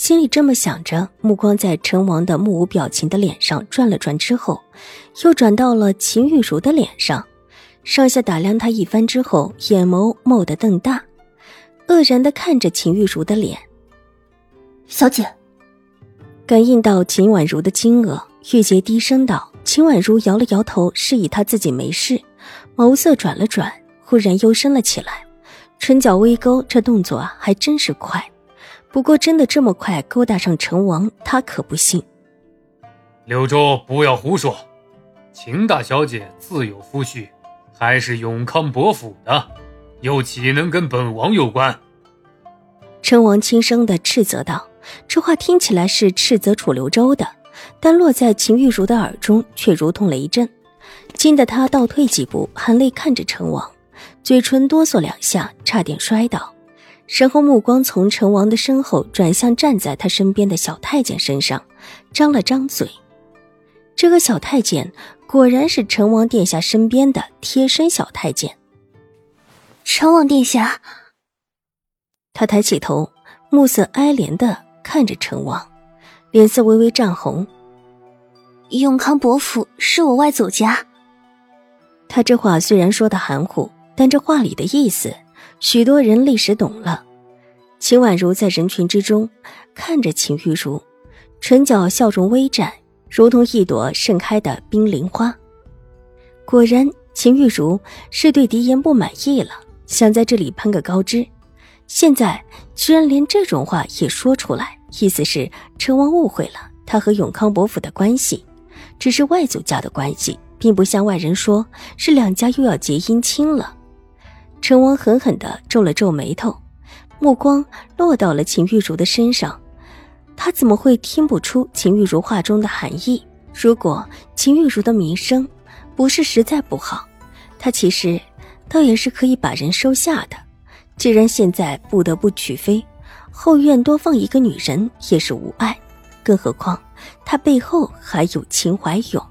心里这么想着，目光在陈王的目无表情的脸上转了转之后，又转到了秦玉茹的脸上，上下打量他一番之后，眼眸蓦地瞪大，愕然的看着秦玉茹的脸。小姐，感应到秦婉如的惊愕，玉洁低声道：“秦婉如摇了摇头，示意她自己没事，眸色转了转，忽然幽深了起来，唇角微勾，这动作啊，还真是快。”不过，真的这么快勾搭上成王，他可不信。柳州，不要胡说！秦大小姐自有夫婿，还是永康伯府的，又岂能跟本王有关？成王轻声的斥责道：“这话听起来是斥责楚留州的，但落在秦玉茹的耳中，却如同雷震，惊得他倒退几步，含泪看着成王，嘴唇哆嗦两下，差点摔倒。”身后目光从成王的身后转向站在他身边的小太监身上，张了张嘴。这个小太监果然是成王殿下身边的贴身小太监。成王殿下，他抬起头，目色哀怜的看着成王，脸色微微涨红。永康伯府是我外祖家。他这话虽然说的含糊，但这话里的意思。许多人立时懂了。秦婉如在人群之中看着秦玉茹，唇角笑容微绽，如同一朵盛开的冰凌花。果然，秦玉茹是对狄言不满意了，想在这里攀个高枝。现在居然连这种话也说出来，意思是陈王误会了他和永康伯府的关系，只是外祖家的关系，并不像外人说是两家又要结姻亲了。陈王狠狠地皱了皱眉头，目光落到了秦玉茹的身上。他怎么会听不出秦玉茹话中的含义？如果秦玉茹的名声不是实在不好，他其实倒也是可以把人收下的。既然现在不得不娶妃，后院多放一个女人也是无碍。更何况他背后还有秦怀勇，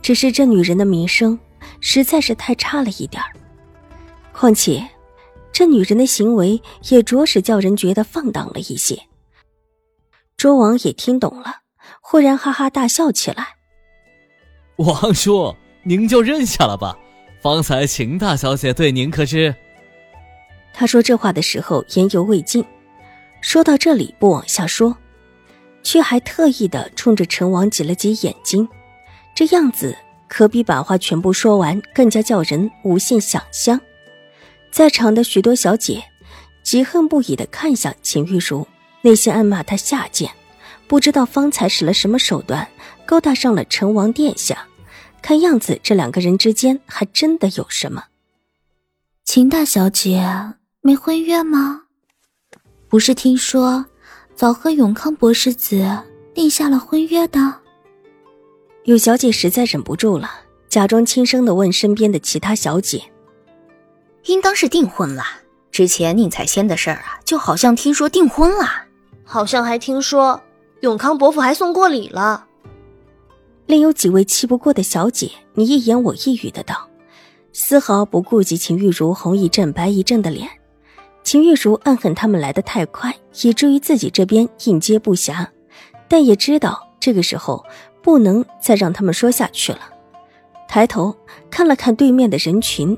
只是这女人的名声实在是太差了一点儿。况且，这女人的行为也着实叫人觉得放荡了一些。周王也听懂了，忽然哈哈大笑起来。王叔，您就认下了吧。方才秦大小姐对您可知？他说这话的时候言犹未尽，说到这里不往下说，却还特意的冲着陈王挤了挤眼睛，这样子可比把话全部说完更加叫人无限想象。在场的许多小姐，嫉恨不已的看向秦玉茹，内心暗骂她下贱，不知道方才使了什么手段勾搭上了成王殿下。看样子这两个人之间还真的有什么。秦大小姐没婚约吗？不是听说早和永康博士子定下了婚约的？有小姐实在忍不住了，假装轻声的问身边的其他小姐。应当是订婚了。之前宁采仙的事儿啊，就好像听说订婚了，好像还听说永康伯父还送过礼了。另有几位气不过的小姐，你一言我一语的道，丝毫不顾及秦玉茹红一阵白一阵的脸。秦玉茹暗恨他们来的太快，以至于自己这边应接不暇，但也知道这个时候不能再让他们说下去了。抬头看了看对面的人群。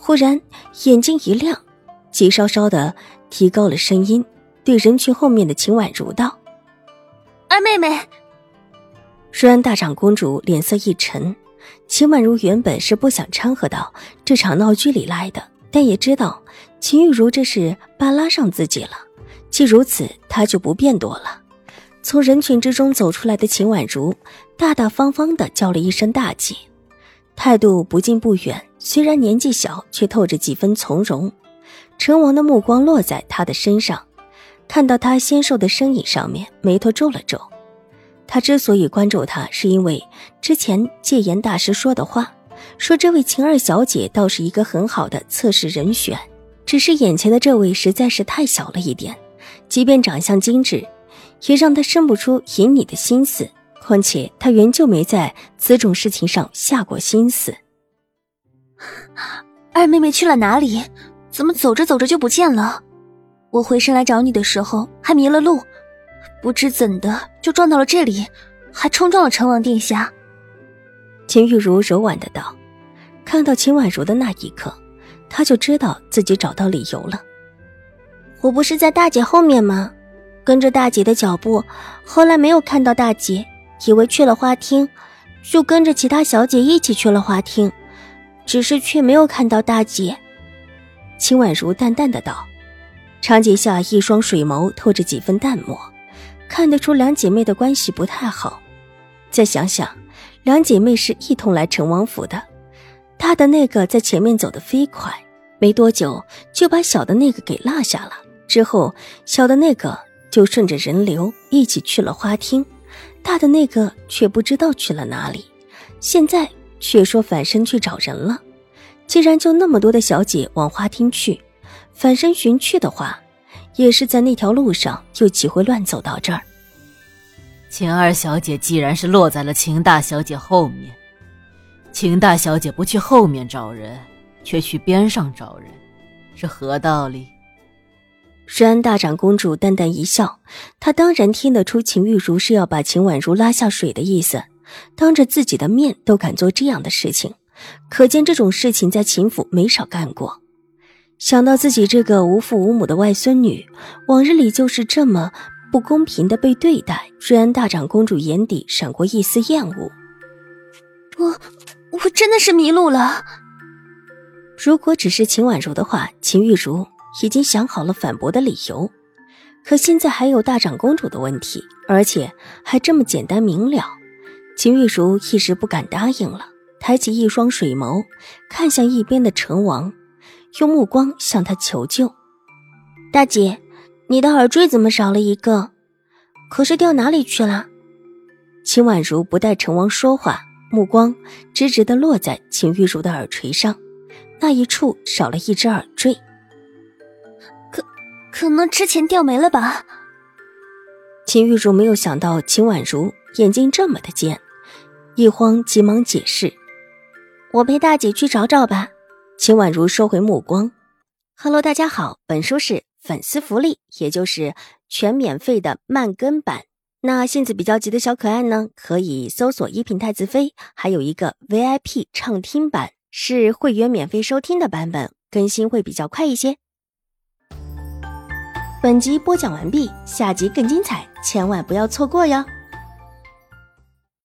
忽然眼睛一亮，急稍稍的提高了声音，对人群后面的秦婉如道：“二妹妹。”舒安大长公主脸色一沉。秦婉如原本是不想掺和到这场闹剧里来的，但也知道秦玉茹这是扒拉上自己了。既如此，她就不便躲了。从人群之中走出来的秦婉如，大大方方的叫了一声“大姐”。态度不近不远，虽然年纪小，却透着几分从容。陈王的目光落在他的身上，看到他纤瘦的身影上面，眉头皱了皱。他之所以关注他，是因为之前戒严大师说的话，说这位晴儿小姐倒是一个很好的测试人选。只是眼前的这位实在是太小了一点，即便长相精致，也让他生不出引你的心思。况且他原就没在此种事情上下过心思。二妹妹去了哪里？怎么走着走着就不见了？我回身来找你的时候还迷了路，不知怎的就撞到了这里，还冲撞了成王殿下。秦玉茹柔婉的道：“看到秦婉如的那一刻。”他就知道自己找到理由了。我不是在大姐后面吗？跟着大姐的脚步，后来没有看到大姐，以为去了花厅，就跟着其他小姐一起去了花厅，只是却没有看到大姐。秦婉如淡淡的道，长睫下一双水眸透着几分淡漠，看得出两姐妹的关系不太好。再想想，两姐妹是一同来成王府的。大的那个在前面走得飞快，没多久就把小的那个给落下了。之后，小的那个就顺着人流一起去了花厅，大的那个却不知道去了哪里。现在却说反身去找人了。既然就那么多的小姐往花厅去，反身寻去的话，也是在那条路上，又岂会乱走到这儿？秦二小姐既然是落在了秦大小姐后面。秦大小姐不去后面找人，却去边上找人，是何道理？瑞安大长公主淡淡一笑，她当然听得出秦玉茹是要把秦婉如拉下水的意思，当着自己的面都敢做这样的事情，可见这种事情在秦府没少干过。想到自己这个无父无母的外孙女，往日里就是这么不公平的被对待，瑞安大长公主眼底闪过一丝厌恶。我。我真的是迷路了。如果只是秦婉如的话，秦玉茹已经想好了反驳的理由。可现在还有大长公主的问题，而且还这么简单明了，秦玉茹一时不敢答应了，抬起一双水眸，看向一边的成王，用目光向他求救：“大姐，你的耳坠怎么少了一个？可是掉哪里去了？”秦婉如不待成王说话。目光直直的落在秦玉茹的耳垂上，那一处少了一只耳坠。可可能之前掉没了吧？秦玉茹没有想到秦婉如眼睛这么的尖，一慌急忙解释：“我陪大姐去找找吧。”秦婉如收回目光。Hello，大家好，本书是粉丝福利，也就是全免费的慢更版。那性子比较急的小可爱呢，可以搜索“一品太子妃”，还有一个 VIP 畅听版，是会员免费收听的版本，更新会比较快一些。本集播讲完毕，下集更精彩，千万不要错过哟。